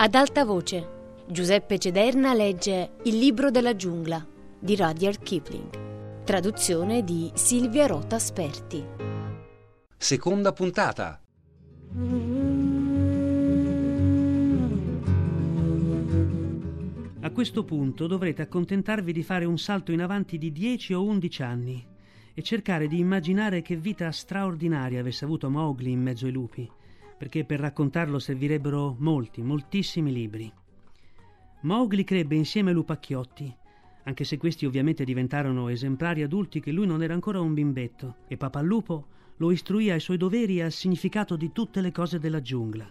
Ad alta voce, Giuseppe Cederna legge Il libro della giungla di Rudyard Kipling. Traduzione di Silvia Rota Sperti. Seconda puntata. A questo punto dovrete accontentarvi di fare un salto in avanti di 10 o 11 anni e cercare di immaginare che vita straordinaria avesse avuto Mowgli in mezzo ai lupi perché per raccontarlo servirebbero molti, moltissimi libri. Mowgli crebbe insieme ai lupacchiotti, anche se questi ovviamente diventarono esemplari adulti che lui non era ancora un bimbetto, e papà lupo lo istruì ai suoi doveri e al significato di tutte le cose della giungla,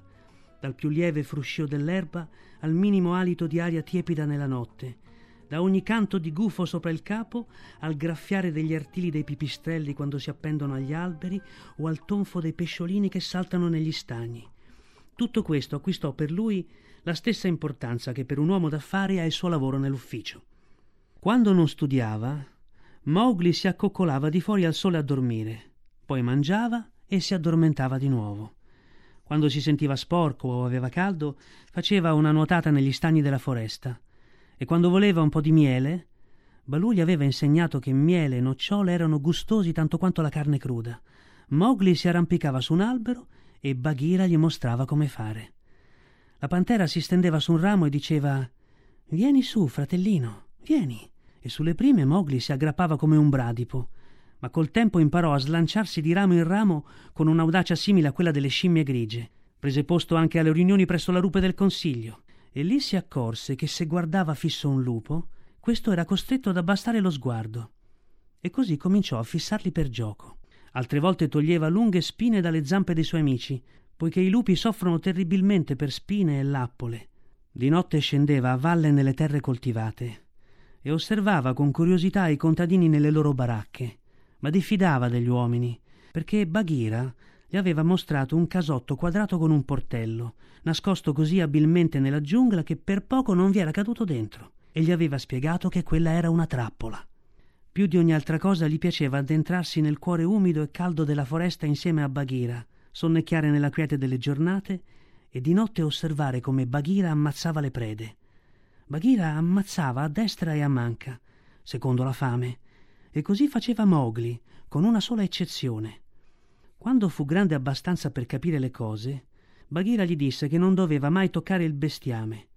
dal più lieve fruscio dell'erba al minimo alito di aria tiepida nella notte, da ogni canto di gufo sopra il capo al graffiare degli artigli dei pipistrelli quando si appendono agli alberi o al tonfo dei pesciolini che saltano negli stagni. Tutto questo acquistò per lui la stessa importanza che per un uomo d'affari ha il suo lavoro nell'ufficio. Quando non studiava, Mowgli si accoccolava di fuori al sole a dormire, poi mangiava e si addormentava di nuovo. Quando si sentiva sporco o aveva caldo, faceva una nuotata negli stagni della foresta e quando voleva un po' di miele, Balù gli aveva insegnato che miele e nocciole erano gustosi tanto quanto la carne cruda. Mowgli si arrampicava su un albero e Bagheera gli mostrava come fare. La pantera si stendeva su un ramo e diceva Vieni su, fratellino, vieni. E sulle prime Mowgli si aggrappava come un bradipo, ma col tempo imparò a slanciarsi di ramo in ramo con un'audacia simile a quella delle scimmie grigie. Prese posto anche alle riunioni presso la rupe del consiglio e lì si accorse che se guardava fisso un lupo, questo era costretto ad abbassare lo sguardo. E così cominciò a fissarli per gioco. Altre volte toglieva lunghe spine dalle zampe dei suoi amici, poiché i lupi soffrono terribilmente per spine e lappole. Di notte scendeva a valle nelle terre coltivate e osservava con curiosità i contadini nelle loro baracche, ma diffidava degli uomini, perché Bagheera gli aveva mostrato un casotto quadrato con un portello, nascosto così abilmente nella giungla che per poco non vi era caduto dentro, e gli aveva spiegato che quella era una trappola. Più di ogni altra cosa gli piaceva addentrarsi nel cuore umido e caldo della foresta insieme a Bagheera, sonnecchiare nella quiete delle giornate e di notte osservare come Bagheera ammazzava le prede. Bagheera ammazzava a destra e a manca, secondo la fame, e così faceva Mowgli, con una sola eccezione. Quando fu grande abbastanza per capire le cose, Bagheera gli disse che non doveva mai toccare il bestiame,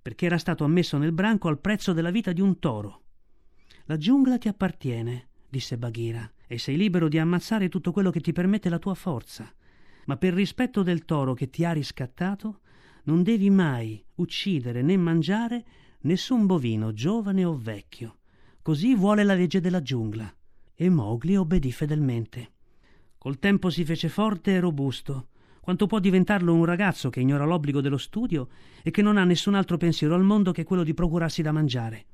perché era stato ammesso nel branco al prezzo della vita di un toro. La giungla ti appartiene, disse Bagheera, e sei libero di ammazzare tutto quello che ti permette la tua forza, ma per rispetto del toro che ti ha riscattato, non devi mai uccidere né mangiare nessun bovino, giovane o vecchio. Così vuole la legge della giungla. E Mowgli obbedì fedelmente. Col tempo si fece forte e robusto, quanto può diventarlo un ragazzo che ignora l'obbligo dello studio e che non ha nessun altro pensiero al mondo che quello di procurarsi da mangiare.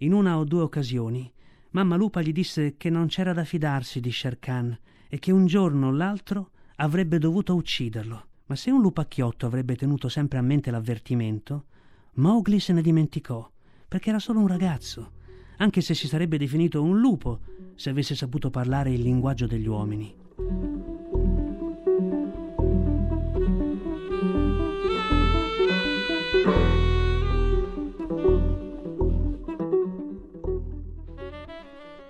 In una o due occasioni, mamma lupa gli disse che non c'era da fidarsi di Sher e che un giorno o l'altro avrebbe dovuto ucciderlo. Ma se un lupacchiotto avrebbe tenuto sempre a mente l'avvertimento, Mowgli se ne dimenticò, perché era solo un ragazzo, anche se si sarebbe definito un lupo se avesse saputo parlare il linguaggio degli uomini.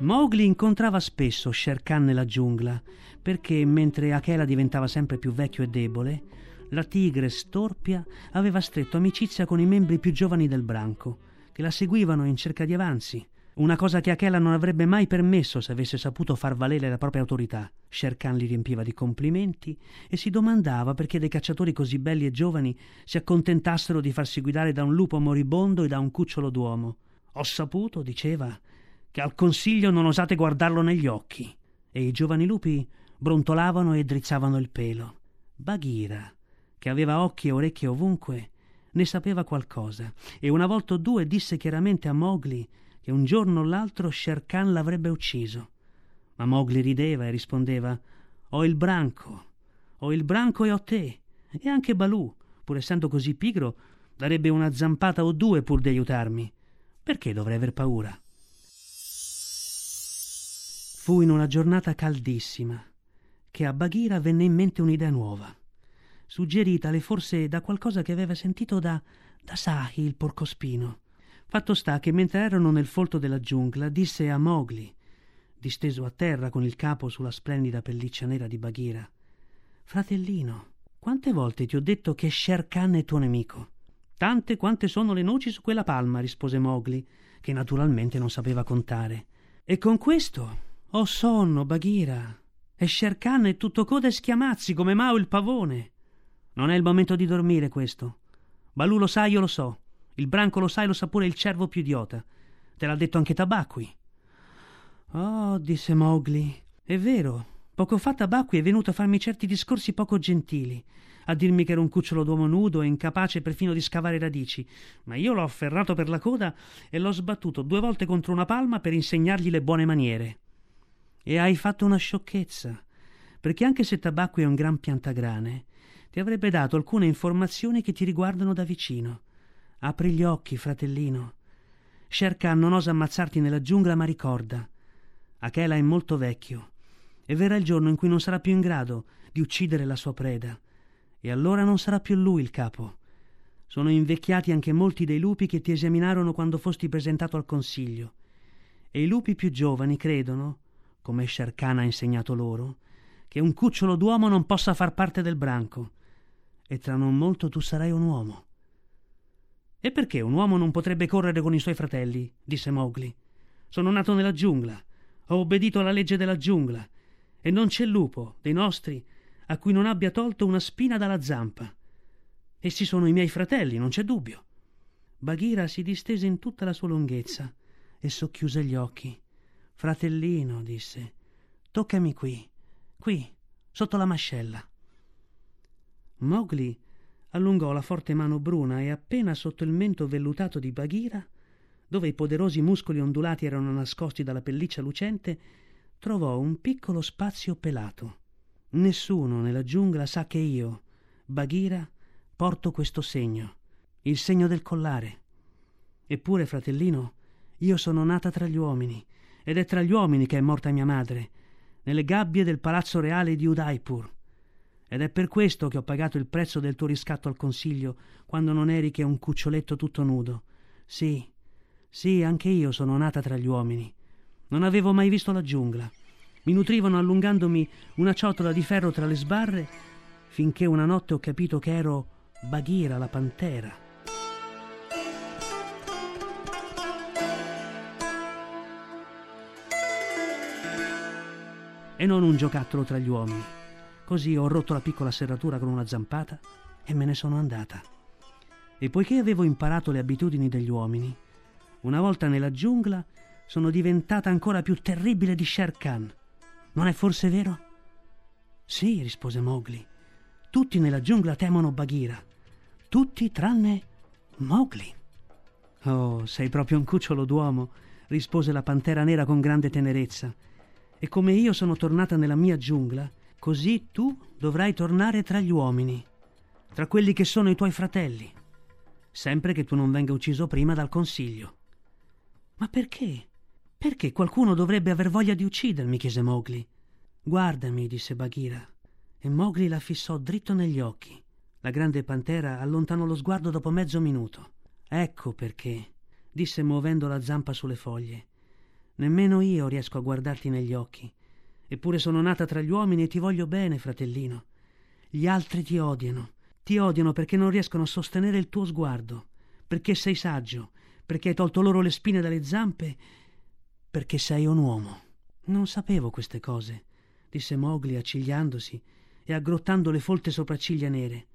Mowgli incontrava spesso Sher Khan nella giungla, perché mentre Akela diventava sempre più vecchio e debole, la tigre storpia aveva stretto amicizia con i membri più giovani del branco, che la seguivano in cerca di avanzi, una cosa che Akela non avrebbe mai permesso se avesse saputo far valere la propria autorità. Sher Khan li riempiva di complimenti e si domandava perché dei cacciatori così belli e giovani si accontentassero di farsi guidare da un lupo moribondo e da un cucciolo d'uomo. Ho saputo, diceva, che al consiglio non osate guardarlo negli occhi. E i giovani lupi brontolavano e drizzavano il pelo. Bagheera, che aveva occhi e orecchie ovunque, ne sapeva qualcosa, e una volta o due disse chiaramente a Mowgli che un giorno o l'altro Sher Khan l'avrebbe ucciso. Ma Mowgli rideva e rispondeva Ho il branco, ho il branco e ho te. E anche Balù, pur essendo così pigro, darebbe una zampata o due pur di aiutarmi. Perché dovrei aver paura? Fu in una giornata caldissima che a Bagheera venne in mente un'idea nuova. suggeritale forse da qualcosa che aveva sentito da, da Sahi, il porcospino. Fatto sta che mentre erano nel folto della giungla, disse a Mowgli, disteso a terra con il capo sulla splendida pelliccia nera di Bagheera, Fratellino, quante volte ti ho detto che Sher Khan è tuo nemico? Tante quante sono le noci su quella palma, rispose Mowgli, che naturalmente non sapeva contare. E con questo ho sonno, Bagheera. E Sher Khan è tutto coda e schiamazzi come Mao il pavone. Non è il momento di dormire questo. Balù lo sa, io lo so. Il branco lo sa e lo sa pure il cervo più idiota. Te l'ha detto anche Tabacqui. Oh, disse Mowgli. È vero. Poco fa Tabacqui è venuto a farmi certi discorsi poco gentili, a dirmi che ero un cucciolo d'uomo nudo e incapace perfino di scavare radici, ma io l'ho afferrato per la coda e l'ho sbattuto due volte contro una palma per insegnargli le buone maniere. E hai fatto una sciocchezza, perché anche se Tabacco è un gran piantagrane, ti avrebbe dato alcune informazioni che ti riguardano da vicino. Apri gli occhi, fratellino. Sherkan non osa ammazzarti nella giungla, ma ricorda. Akela è molto vecchio e verrà il giorno in cui non sarà più in grado di uccidere la sua preda. E allora non sarà più lui il capo. Sono invecchiati anche molti dei lupi che ti esaminarono quando fosti presentato al consiglio. E i lupi più giovani credono come Sharkan ha insegnato loro, che un cucciolo d'uomo non possa far parte del branco. E tra non molto tu sarai un uomo. E perché un uomo non potrebbe correre con i suoi fratelli? disse Mowgli. Sono nato nella giungla, ho obbedito alla legge della giungla, e non c'è lupo, dei nostri, a cui non abbia tolto una spina dalla zampa. Essi sono i miei fratelli, non c'è dubbio. Bagheera si distese in tutta la sua lunghezza e socchiuse gli occhi. Fratellino, disse, toccami qui, qui, sotto la mascella. Mowgli allungò la forte mano bruna e appena sotto il mento vellutato di Bagheera, dove i poderosi muscoli ondulati erano nascosti dalla pelliccia lucente, trovò un piccolo spazio pelato. Nessuno nella giungla sa che io, Bagheera, porto questo segno, il segno del collare. Eppure, fratellino, io sono nata tra gli uomini ed è tra gli uomini che è morta mia madre, nelle gabbie del palazzo reale di Udaipur. Ed è per questo che ho pagato il prezzo del tuo riscatto al consiglio quando non eri che un cuccioletto tutto nudo. Sì, sì, anche io sono nata tra gli uomini. Non avevo mai visto la giungla. Mi nutrivano allungandomi una ciotola di ferro tra le sbarre finché una notte ho capito che ero Bagheera la pantera. e non un giocattolo tra gli uomini. Così ho rotto la piccola serratura con una zampata e me ne sono andata. E poiché avevo imparato le abitudini degli uomini, una volta nella giungla sono diventata ancora più terribile di Sher Khan. Non è forse vero? Sì, rispose Mowgli. Tutti nella giungla temono Bagheera. Tutti tranne Mowgli. Oh, sei proprio un cucciolo d'uomo, rispose la pantera nera con grande tenerezza e come io sono tornata nella mia giungla, così tu dovrai tornare tra gli uomini, tra quelli che sono i tuoi fratelli, sempre che tu non venga ucciso prima dal consiglio. Ma perché? Perché qualcuno dovrebbe aver voglia di uccidermi? chiese Mowgli. Guardami, disse Bagheera, e Mowgli la fissò dritto negli occhi. La grande pantera allontanò lo sguardo dopo mezzo minuto. Ecco perché, disse muovendo la zampa sulle foglie. Nemmeno io riesco a guardarti negli occhi. Eppure sono nata tra gli uomini e ti voglio bene, fratellino. Gli altri ti odiano. Ti odiano perché non riescono a sostenere il tuo sguardo, perché sei saggio, perché hai tolto loro le spine dalle zampe, perché sei un uomo. Non sapevo queste cose, disse Mowgli accigliandosi e aggrottando le folte sopracciglia nere.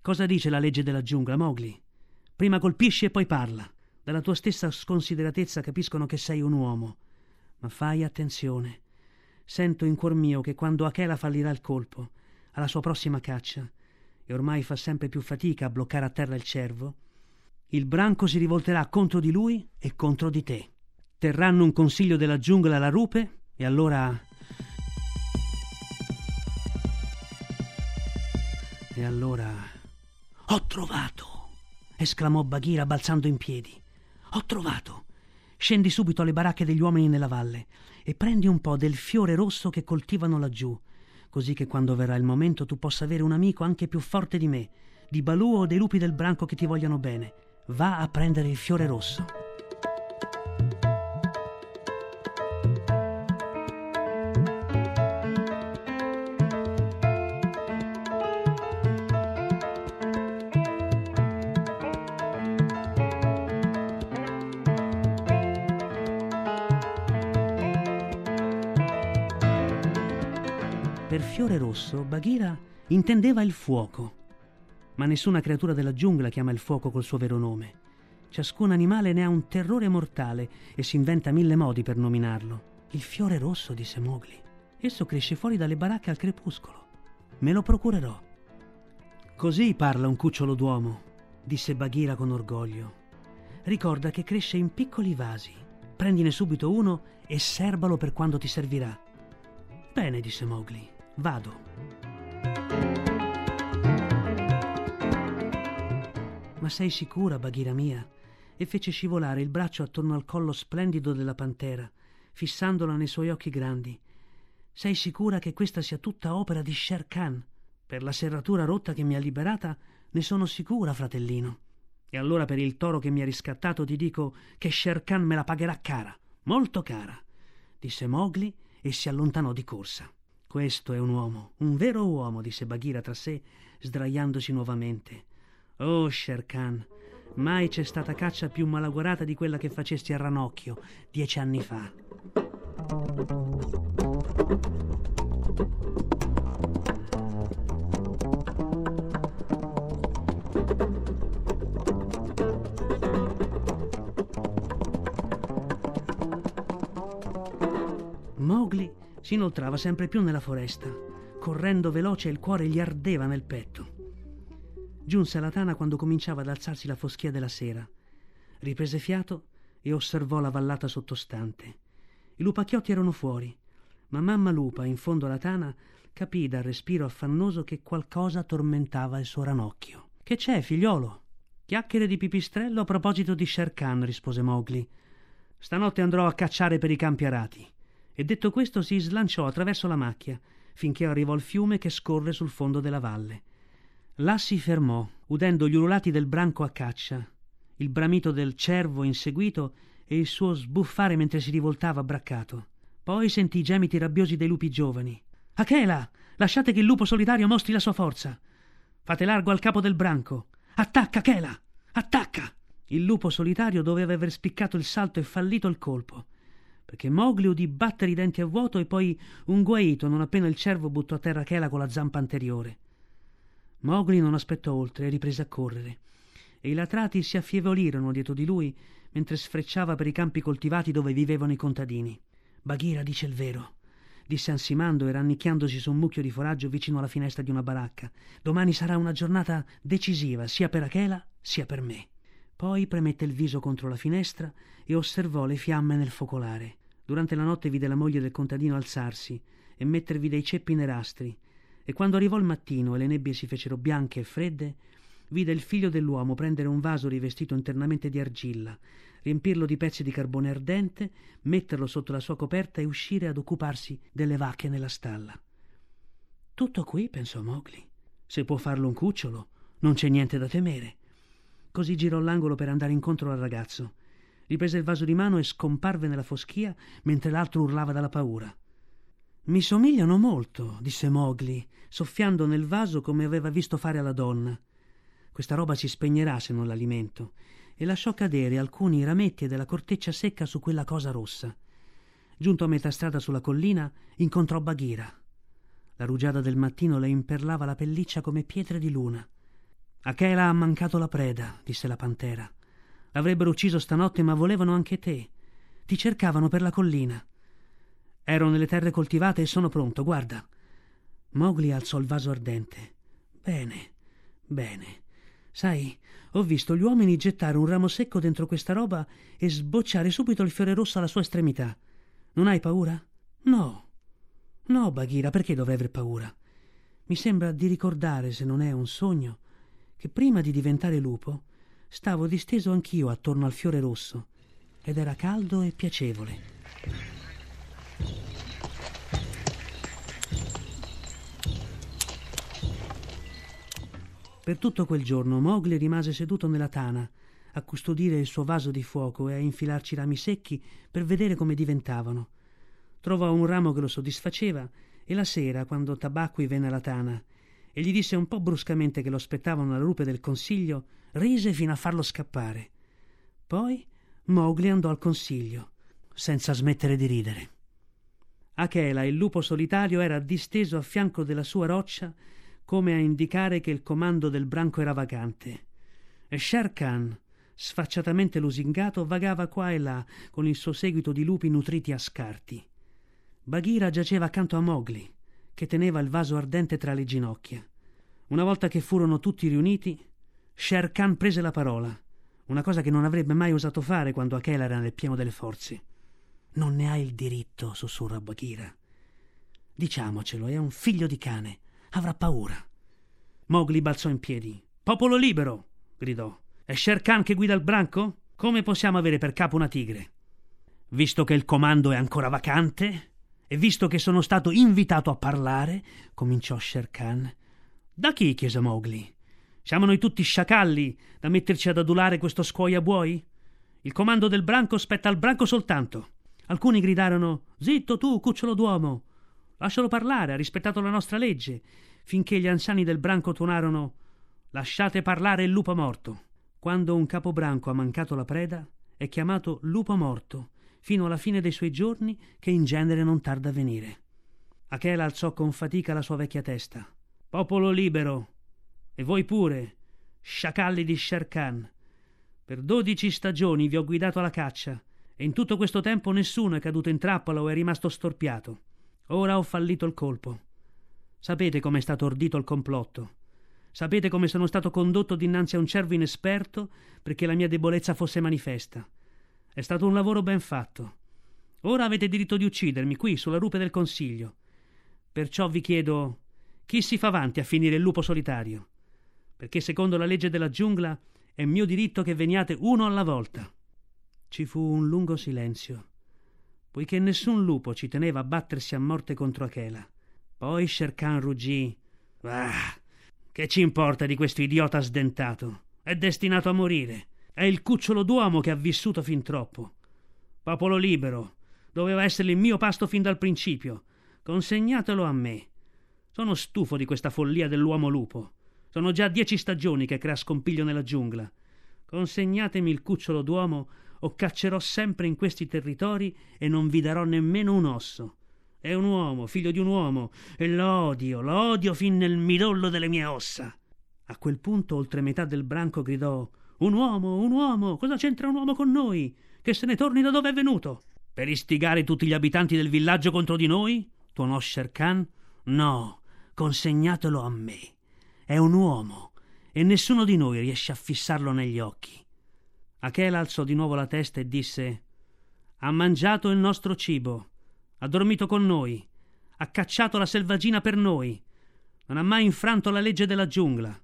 Cosa dice la legge della giungla, Mowgli? Prima colpisci e poi parla. Dalla tua stessa sconsideratezza capiscono che sei un uomo. Ma fai attenzione. Sento in cuor mio che quando Achela fallirà il colpo, alla sua prossima caccia, e ormai fa sempre più fatica a bloccare a terra il cervo, il branco si rivolterà contro di lui e contro di te. Terranno un consiglio della giungla alla rupe e allora... E allora... Ho trovato! esclamò Bagheera balzando in piedi. Ho trovato. Scendi subito alle baracche degli uomini nella valle e prendi un po' del fiore rosso che coltivano laggiù. così che quando verrà il momento tu possa avere un amico anche più forte di me, di Balù o dei lupi del branco che ti vogliano bene. Va a prendere il fiore rosso. Rosso Bagheera intendeva il fuoco, ma nessuna creatura della giungla chiama il fuoco col suo vero nome. Ciascun animale ne ha un terrore mortale e si inventa mille modi per nominarlo. Il fiore rosso, disse Mowgli. Esso cresce fuori dalle baracche al crepuscolo. Me lo procurerò. Così parla un cucciolo d'uomo, disse Bagheera con orgoglio. Ricorda che cresce in piccoli vasi. Prendine subito uno e serbalo per quando ti servirà. Bene, disse Mowgli. Vado. Ma sei sicura, Bagheera mia? E fece scivolare il braccio attorno al collo splendido della pantera, fissandola nei suoi occhi grandi. Sei sicura che questa sia tutta opera di Sher Khan? Per la serratura rotta che mi ha liberata, ne sono sicura, fratellino. E allora per il toro che mi ha riscattato ti dico che Sher Khan me la pagherà cara, molto cara, disse Mowgli e si allontanò di corsa. Questo è un uomo, un vero uomo, disse Bagheera tra sé, sdraiandosi nuovamente. Oh, Sher Khan, mai c'è stata caccia più malaugurata di quella che facesti a Ranocchio dieci anni fa. Mowgli si inoltrava sempre più nella foresta. Correndo veloce il cuore gli ardeva nel petto. Giunse alla tana quando cominciava ad alzarsi la foschia della sera. Riprese fiato e osservò la vallata sottostante. I lupacchiotti erano fuori, ma mamma lupa, in fondo alla tana, capì dal respiro affannoso che qualcosa tormentava il suo ranocchio. Che c'è, figliolo? Chiacchiere di pipistrello a proposito di Sher Khan, rispose Mowgli. Stanotte andrò a cacciare per i campi arati. E detto questo si slanciò attraverso la macchia, finché arrivò al fiume che scorre sul fondo della valle. Là si fermò, udendo gli ululati del branco a caccia, il bramito del cervo inseguito e il suo sbuffare mentre si rivoltava braccato. Poi sentì i gemiti rabbiosi dei lupi giovani. Achela! Lasciate che il lupo solitario mostri la sua forza. Fate largo al capo del branco. Attacca, Achela! Attacca! Il lupo solitario doveva aver spiccato il salto e fallito il colpo, perché Mowgli udì battere i denti a vuoto e poi un guaito non appena il cervo buttò a terra Achela con la zampa anteriore. Mowgli non aspettò oltre e riprese a correre, e i latrati si affievolirono dietro di lui mentre sfrecciava per i campi coltivati dove vivevano i contadini. Bagheera dice il vero, disse ansimando e rannicchiandosi su un mucchio di foraggio vicino alla finestra di una baracca. Domani sarà una giornata decisiva sia per Achela sia per me. Poi premette il viso contro la finestra e osservò le fiamme nel focolare. Durante la notte vide la moglie del contadino alzarsi e mettervi dei ceppi nerastri e quando arrivò il mattino e le nebbie si fecero bianche e fredde, vide il figlio dell'uomo prendere un vaso rivestito internamente di argilla, riempirlo di pezzi di carbone ardente, metterlo sotto la sua coperta e uscire ad occuparsi delle vacche nella stalla. Tutto qui, pensò Mowgli. Se può farlo un cucciolo, non c'è niente da temere. Così girò l'angolo per andare incontro al ragazzo. Riprese il vaso di mano e scomparve nella foschia mentre l'altro urlava dalla paura. Mi somigliano molto, disse Mowgli, soffiando nel vaso come aveva visto fare alla donna. Questa roba si spegnerà se non l'alimento. E lasciò cadere alcuni rametti della corteccia secca su quella cosa rossa. Giunto a metà strada sulla collina, incontrò Bagheera. La rugiada del mattino le imperlava la pelliccia come pietre di luna. Achela ha mancato la preda, disse la pantera. L'avrebbero ucciso stanotte, ma volevano anche te. Ti cercavano per la collina. Ero nelle terre coltivate e sono pronto, guarda. Mowgli alzò il vaso ardente. Bene, bene. Sai, ho visto gli uomini gettare un ramo secco dentro questa roba e sbocciare subito il fiore rosso alla sua estremità. Non hai paura? No. No, Bagheera, perché dovrei aver paura? Mi sembra di ricordare, se non è un sogno, che prima di diventare lupo stavo disteso anch'io attorno al fiore rosso ed era caldo e piacevole. Per tutto quel giorno Mowgli rimase seduto nella tana a custodire il suo vaso di fuoco e a infilarci rami secchi per vedere come diventavano. Trovò un ramo che lo soddisfaceva e la sera, quando Tabacqui venne alla tana e gli disse un po' bruscamente che lo aspettavano alla rupe del consiglio, rise fino a farlo scappare. Poi Mowgli andò al consiglio, senza smettere di ridere. Achela, il lupo solitario, era disteso a fianco della sua roccia come a indicare che il comando del branco era vacante. E Sher Khan, sfacciatamente lusingato, vagava qua e là con il suo seguito di lupi nutriti a scarti. Bagheera giaceva accanto a Mowgli, che teneva il vaso ardente tra le ginocchia. Una volta che furono tutti riuniti, Sher Khan prese la parola, una cosa che non avrebbe mai osato fare quando Akela era nel pieno delle forze. Non ne ha il diritto, sussurra Bagheera. Diciamocelo, è un figlio di cane. Avrà paura. Mowgli balzò in piedi. Popolo libero! gridò. È Sher Khan che guida il branco? Come possiamo avere per capo una tigre? Visto che il comando è ancora vacante, e visto che sono stato invitato a parlare, cominciò Sher Khan. Da chi? chiese Mowgli. Siamo noi tutti sciacalli da metterci ad adulare questo scuoia buoi? Il comando del branco spetta al branco soltanto. Alcuni gridarono Zitto tu, cucciolo d'uomo. Lascialo parlare, ha rispettato la nostra legge, finché gli anziani del branco tuonarono Lasciate parlare il lupo morto. Quando un capobranco ha mancato la preda, è chiamato lupo morto, fino alla fine dei suoi giorni, che in genere non tarda a venire. Achela alzò con fatica la sua vecchia testa. Popolo libero! E voi pure, sciacalli di Sher Khan. Per dodici stagioni vi ho guidato alla caccia e in tutto questo tempo nessuno è caduto in trappola o è rimasto storpiato. Ora ho fallito il colpo. Sapete come è stato ordito il complotto. Sapete come sono stato condotto dinanzi a un cervo inesperto perché la mia debolezza fosse manifesta. È stato un lavoro ben fatto. Ora avete diritto di uccidermi qui, sulla rupe del consiglio. Perciò vi chiedo chi si fa avanti a finire il lupo solitario? Perché secondo la legge della giungla è mio diritto che veniate uno alla volta. Ci fu un lungo silenzio, poiché nessun lupo ci teneva a battersi a morte contro Achela. Poi Sherkan ruggì. Ah, che ci importa di questo idiota sdentato? È destinato a morire. È il cucciolo d'uomo che ha vissuto fin troppo. Popolo libero. Doveva essere il mio pasto fin dal principio. Consegnatelo a me. Sono stufo di questa follia dell'uomo lupo. Sono già dieci stagioni che crea scompiglio nella giungla. Consegnatemi il cucciolo d'uomo o caccerò sempre in questi territori e non vi darò nemmeno un osso. È un uomo, figlio di un uomo, e lo odio, lo odio fin nel midollo delle mie ossa. A quel punto oltre metà del branco gridò Un uomo, un uomo, cosa c'entra un uomo con noi? Che se ne torni da dove è venuto? Per istigare tutti gli abitanti del villaggio contro di noi? tuonò Sher Khan. No, consegnatelo a me. È un uomo, e nessuno di noi riesce a fissarlo negli occhi. Achela alzò di nuovo la testa e disse Ha mangiato il nostro cibo, ha dormito con noi, ha cacciato la selvaggina per noi, non ha mai infranto la legge della giungla.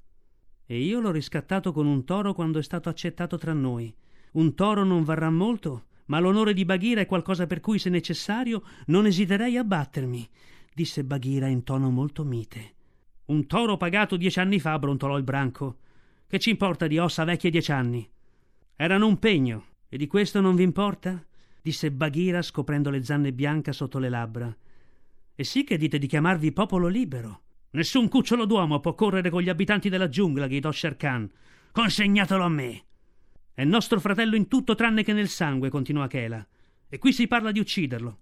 E io l'ho riscattato con un toro quando è stato accettato tra noi. Un toro non varrà molto, ma l'onore di Bagheera è qualcosa per cui, se necessario, non esiterei a battermi, disse Bagheera in tono molto mite. Un toro pagato dieci anni fa, brontolò il branco. Che ci importa di ossa vecchie dieci anni? Erano un pegno, e di questo non vi importa? disse Bagheera scoprendo le zanne bianche sotto le labbra. E sì che dite di chiamarvi popolo libero. Nessun cucciolo d'uomo può correre con gli abitanti della giungla, gridò Sher Khan. Consegnatelo a me. È nostro fratello in tutto tranne che nel sangue, continuò Akela. E qui si parla di ucciderlo.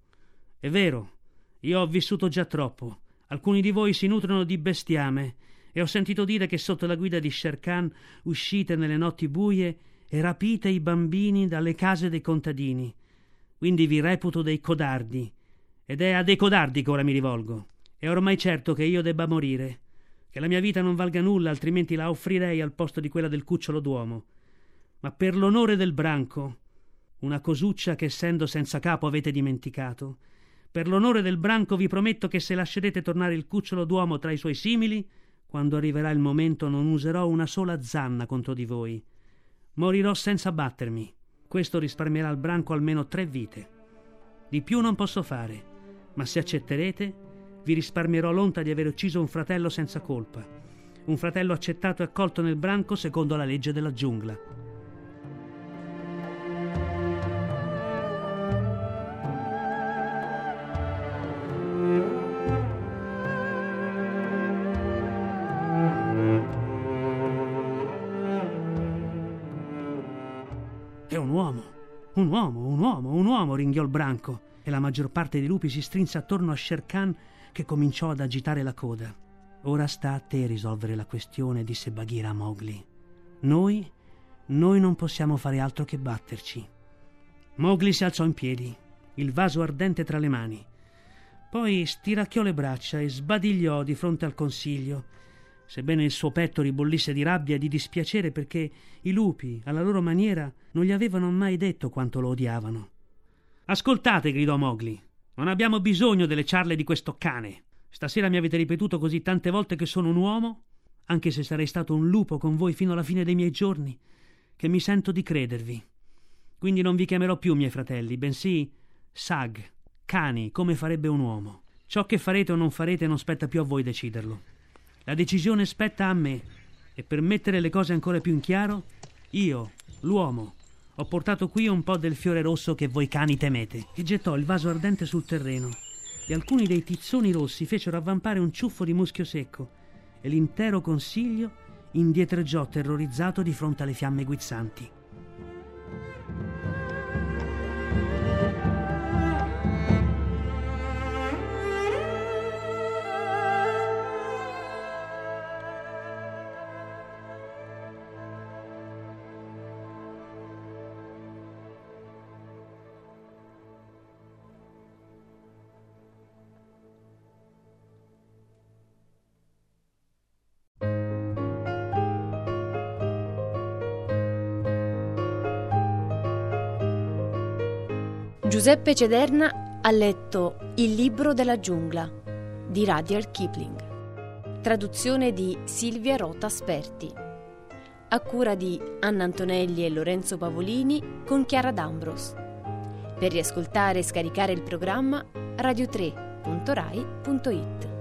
È vero, io ho vissuto già troppo. Alcuni di voi si nutrono di bestiame e ho sentito dire che sotto la guida di Sher uscite nelle notti buie e rapite i bambini dalle case dei contadini. Quindi vi reputo dei codardi. Ed è a dei codardi che ora mi rivolgo. È ormai certo che io debba morire, che la mia vita non valga nulla, altrimenti la offrirei al posto di quella del cucciolo d'uomo. Ma per l'onore del branco, una cosuccia che essendo senza capo avete dimenticato, per l'onore del branco vi prometto che se lascerete tornare il cucciolo d'uomo tra i suoi simili, quando arriverà il momento non userò una sola zanna contro di voi. Morirò senza battermi. Questo risparmierà al branco almeno tre vite. Di più non posso fare, ma se accetterete, vi risparmierò l'onta di aver ucciso un fratello senza colpa. Un fratello accettato e accolto nel branco secondo la legge della giungla. È un uomo, un uomo, un uomo, un uomo, ringhiò il branco e la maggior parte dei lupi si strinse attorno a Sher Khan che cominciò ad agitare la coda. Ora sta a te risolvere la questione, disse Bagheera a Mowgli. Noi, noi non possiamo fare altro che batterci. Mowgli si alzò in piedi, il vaso ardente tra le mani. Poi stiracchiò le braccia e sbadigliò di fronte al consiglio, sebbene il suo petto ribollisse di rabbia e di dispiacere perché i lupi, alla loro maniera, non gli avevano mai detto quanto lo odiavano. Ascoltate, gridò Mowgli. Non abbiamo bisogno delle ciarle di questo cane. Stasera mi avete ripetuto così tante volte che sono un uomo, anche se sarei stato un lupo con voi fino alla fine dei miei giorni, che mi sento di credervi. Quindi non vi chiamerò più miei fratelli, bensì sag, cani, come farebbe un uomo. Ciò che farete o non farete non spetta più a voi deciderlo. La decisione spetta a me e per mettere le cose ancora più in chiaro, io, l'uomo, ho portato qui un po' del fiore rosso che voi cani temete. E gettò il vaso ardente sul terreno. E alcuni dei tizzoni rossi fecero avvampare un ciuffo di muschio secco. E l'intero consiglio indietreggiò terrorizzato di fronte alle fiamme guizzanti. Giuseppe Cederna ha letto Il libro della giungla di Rudyard Kipling, traduzione di Silvia Rota Sperti, a cura di Anna Antonelli e Lorenzo Pavolini con Chiara D'Ambros. Per riascoltare e scaricare il programma radio3.rai.it.